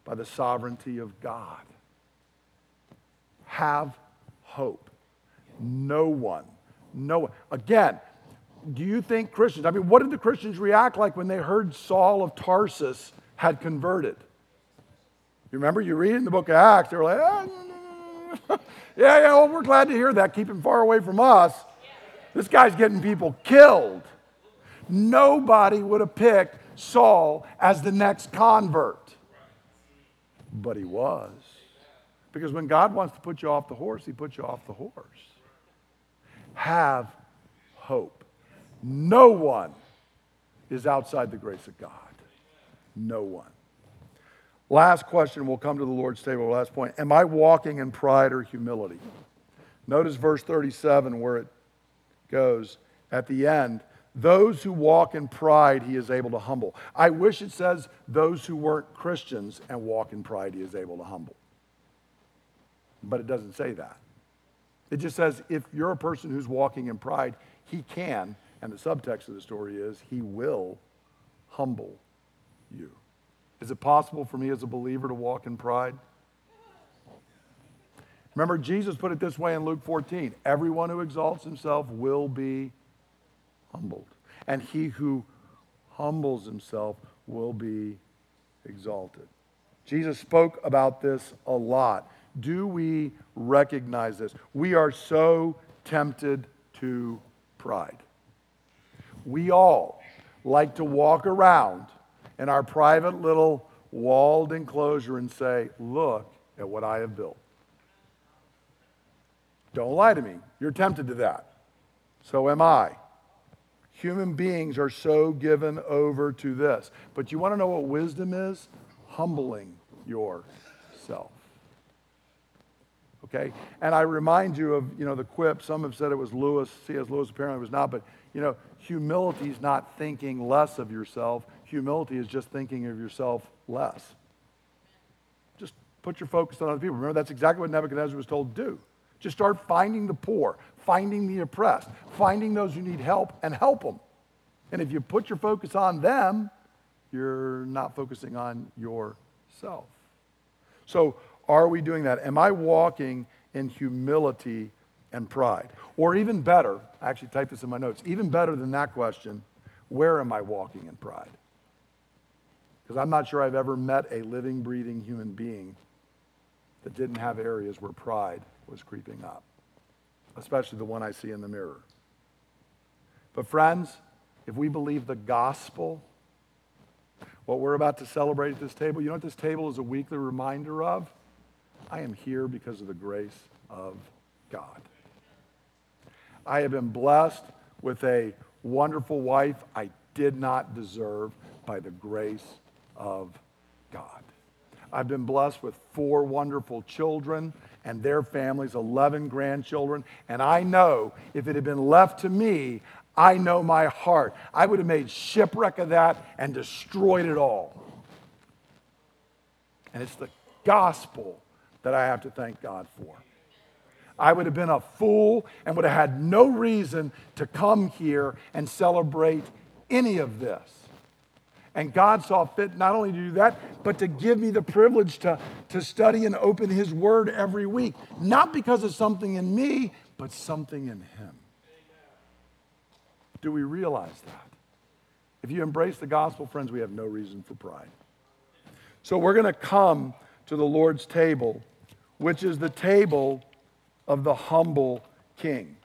by the sovereignty of God. Have hope. No one, no one. Again, do you think Christians, I mean, what did the Christians react like when they heard Saul of Tarsus had converted? You remember, you read in the book of Acts, they were like, ah, yeah, yeah, well, we're glad to hear that. Keep him far away from us. This guy's getting people killed. Nobody would have picked Saul as the next convert. But he was. Because when God wants to put you off the horse, he puts you off the horse. Have hope. No one is outside the grace of God. No one. Last question, we'll come to the Lord's table. Last point. Am I walking in pride or humility? Notice verse 37 where it goes at the end. Those who walk in pride, he is able to humble. I wish it says those who weren't Christians and walk in pride, he is able to humble. But it doesn't say that. It just says if you're a person who's walking in pride, he can, and the subtext of the story is he will humble you. Is it possible for me as a believer to walk in pride? Remember, Jesus put it this way in Luke 14 everyone who exalts himself will be humbled. And he who humbles himself will be exalted. Jesus spoke about this a lot. Do we recognize this? We are so tempted to pride. We all like to walk around in our private little walled enclosure and say, Look at what I have built. Don't lie to me. You're tempted to that. So am I. Human beings are so given over to this. But you want to know what wisdom is? Humbling yourself. Okay? And I remind you of, you know, the quip. Some have said it was Lewis. C.S. Lewis apparently was not. But, you know, humility is not thinking less of yourself. Humility is just thinking of yourself less. Just put your focus on other people. Remember, that's exactly what Nebuchadnezzar was told to do. Just start finding the poor, finding the oppressed, finding those who need help, and help them. And if you put your focus on them, you're not focusing on yourself. So, are we doing that? Am I walking in humility and pride? Or even better, I actually typed this in my notes, even better than that question, where am I walking in pride? Because I'm not sure I've ever met a living, breathing human being that didn't have areas where pride was creeping up especially the one I see in the mirror. But, friends, if we believe the gospel, what we're about to celebrate at this table, you know what this table is a weekly reminder of? I am here because of the grace of God. I have been blessed with a wonderful wife I did not deserve by the grace of God. I've been blessed with four wonderful children and their families, 11 grandchildren. And I know if it had been left to me, I know my heart. I would have made shipwreck of that and destroyed it all. And it's the gospel that I have to thank God for. I would have been a fool and would have had no reason to come here and celebrate any of this. And God saw fit not only to do that, but to give me the privilege to, to study and open His Word every week. Not because of something in me, but something in Him. Do we realize that? If you embrace the gospel, friends, we have no reason for pride. So we're going to come to the Lord's table, which is the table of the humble king.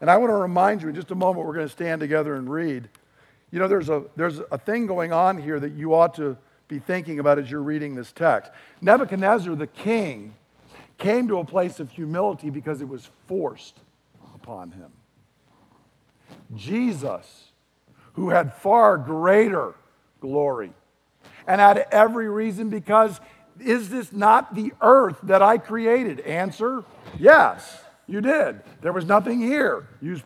And I want to remind you in just a moment, we're going to stand together and read. You know, there's a, there's a thing going on here that you ought to be thinking about as you're reading this text. Nebuchadnezzar, the king, came to a place of humility because it was forced upon him. Jesus, who had far greater glory and had every reason because Is this not the earth that I created? Answer Yes, you did. There was nothing here. You,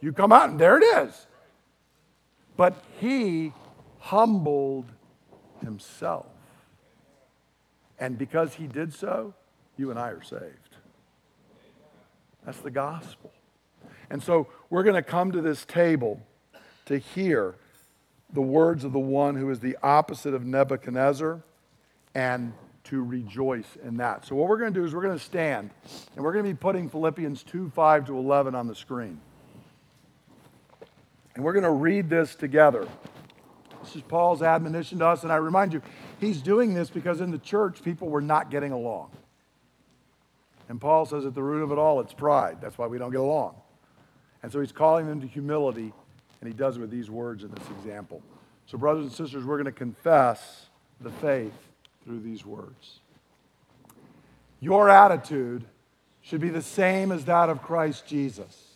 you come out, and there it is. But he humbled himself. And because he did so, you and I are saved. That's the gospel. And so we're going to come to this table to hear the words of the one who is the opposite of Nebuchadnezzar and to rejoice in that. So, what we're going to do is we're going to stand and we're going to be putting Philippians 2 5 to 11 on the screen. And we're going to read this together. This is Paul's admonition to us. And I remind you, he's doing this because in the church, people were not getting along. And Paul says at the root of it all, it's pride. That's why we don't get along. And so he's calling them to humility, and he does it with these words in this example. So, brothers and sisters, we're going to confess the faith through these words. Your attitude should be the same as that of Christ Jesus,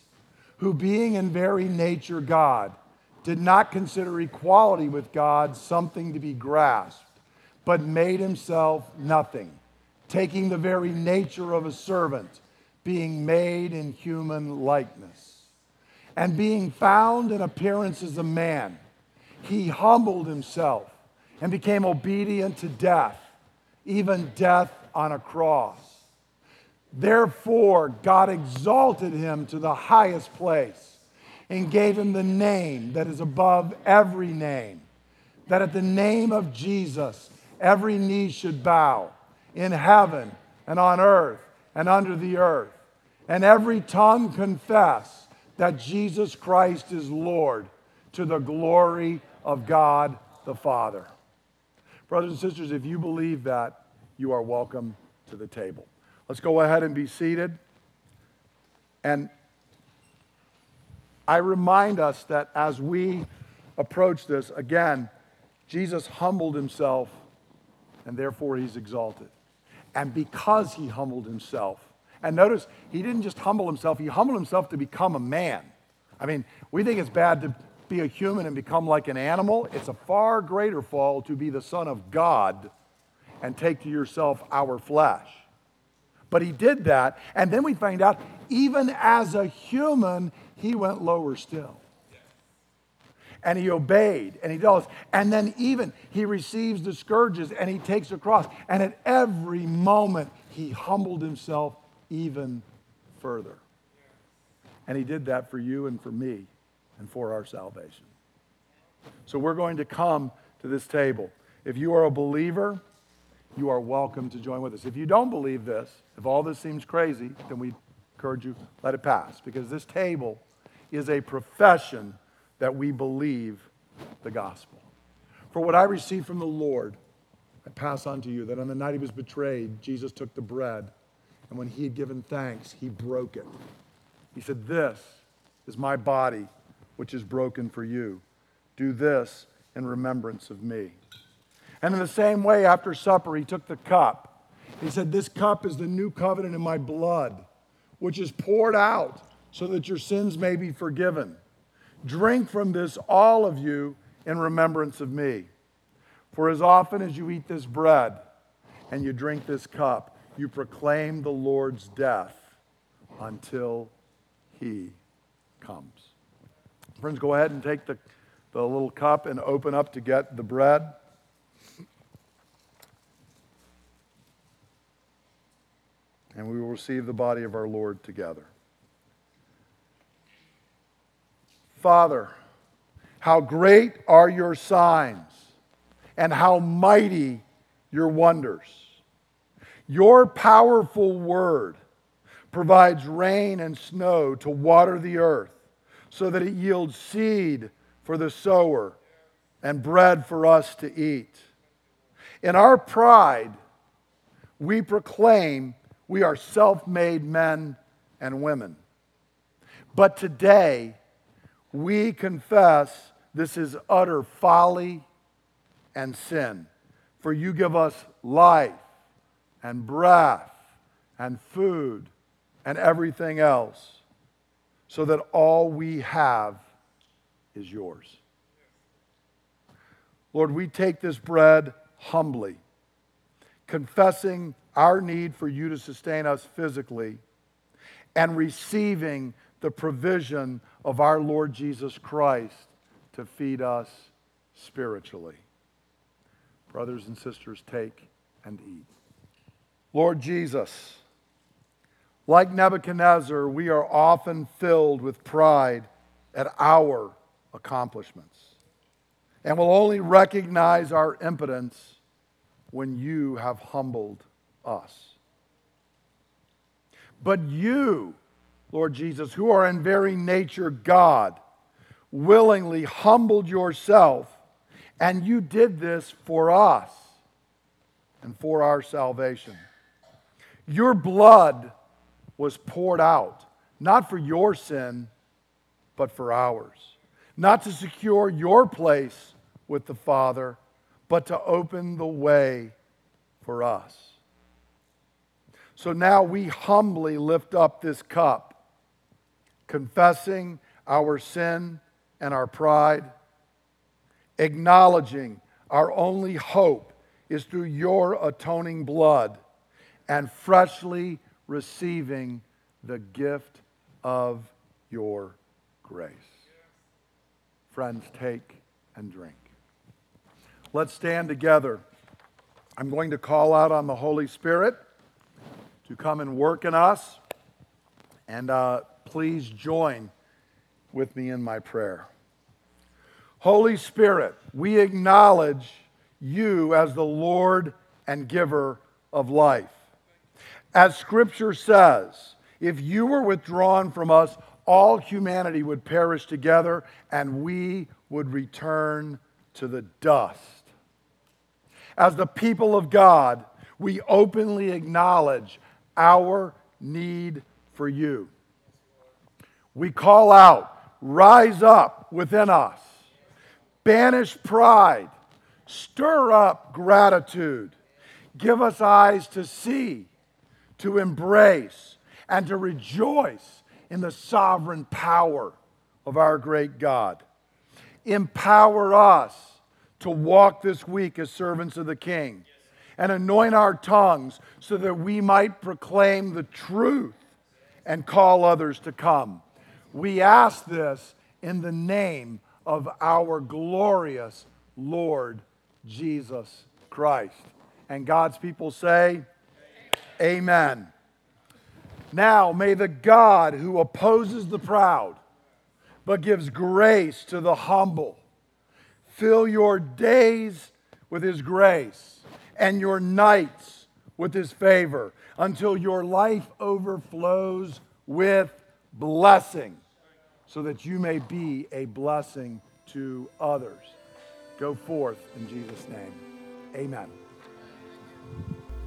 who, being in very nature God, did not consider equality with God something to be grasped, but made himself nothing, taking the very nature of a servant, being made in human likeness. And being found in appearance as a man, he humbled himself and became obedient to death, even death on a cross. Therefore, God exalted him to the highest place and gave him the name that is above every name, that at the name of Jesus, every knee should bow in heaven and on earth and under the earth, and every tongue confess that Jesus Christ is Lord to the glory of God the Father. Brothers and sisters, if you believe that, you are welcome to the table. Let's go ahead and be seated. And I remind us that as we approach this, again, Jesus humbled himself and therefore he's exalted. And because he humbled himself, and notice he didn't just humble himself, he humbled himself to become a man. I mean, we think it's bad to be a human and become like an animal. It's a far greater fall to be the Son of God and take to yourself our flesh. But he did that, and then we find out even as a human, he went lower still. And he obeyed and he does. And then even he receives the scourges and he takes a cross. And at every moment, he humbled himself even further. And he did that for you and for me and for our salvation. So we're going to come to this table. If you are a believer, you are welcome to join with us. If you don't believe this, if all this seems crazy, then we encourage you, let it pass. Because this table is a profession that we believe the gospel. For what I received from the Lord, I pass on to you that on the night he was betrayed, Jesus took the bread, and when he had given thanks, he broke it. He said, This is my body, which is broken for you. Do this in remembrance of me. And in the same way, after supper, he took the cup. He said, This cup is the new covenant in my blood, which is poured out so that your sins may be forgiven. Drink from this, all of you, in remembrance of me. For as often as you eat this bread and you drink this cup, you proclaim the Lord's death until he comes. Friends, go ahead and take the, the little cup and open up to get the bread. And we will receive the body of our Lord together. Father, how great are your signs and how mighty your wonders. Your powerful word provides rain and snow to water the earth so that it yields seed for the sower and bread for us to eat. In our pride, we proclaim we are self made men and women. But today, we confess this is utter folly and sin. For you give us life and breath and food and everything else, so that all we have is yours. Lord, we take this bread humbly confessing our need for you to sustain us physically, and receiving the provision of our Lord Jesus Christ to feed us spiritually. Brothers and sisters, take and eat. Lord Jesus, like Nebuchadnezzar, we are often filled with pride at our accomplishments and will only recognize our impotence when you have humbled us. But you, Lord Jesus, who are in very nature God, willingly humbled yourself, and you did this for us and for our salvation. Your blood was poured out, not for your sin, but for ours. Not to secure your place with the Father, but to open the way for us. So now we humbly lift up this cup, confessing our sin and our pride, acknowledging our only hope is through your atoning blood, and freshly receiving the gift of your grace. Friends, take and drink. Let's stand together. I'm going to call out on the Holy Spirit to come and work in us. And uh, please join with me in my prayer. Holy Spirit, we acknowledge you as the Lord and giver of life. As Scripture says, if you were withdrawn from us, all humanity would perish together and we would return to the dust. As the people of God, we openly acknowledge our need for you. We call out, rise up within us, banish pride, stir up gratitude, give us eyes to see to embrace and to rejoice in the sovereign power of our great God. Empower us to walk this week as servants of the King and anoint our tongues so that we might proclaim the truth and call others to come. We ask this in the name of our glorious Lord Jesus Christ. And God's people say, Amen. Now, may the God who opposes the proud but gives grace to the humble fill your days with his grace and your nights with his favor until your life overflows with blessing so that you may be a blessing to others. Go forth in Jesus' name. Amen.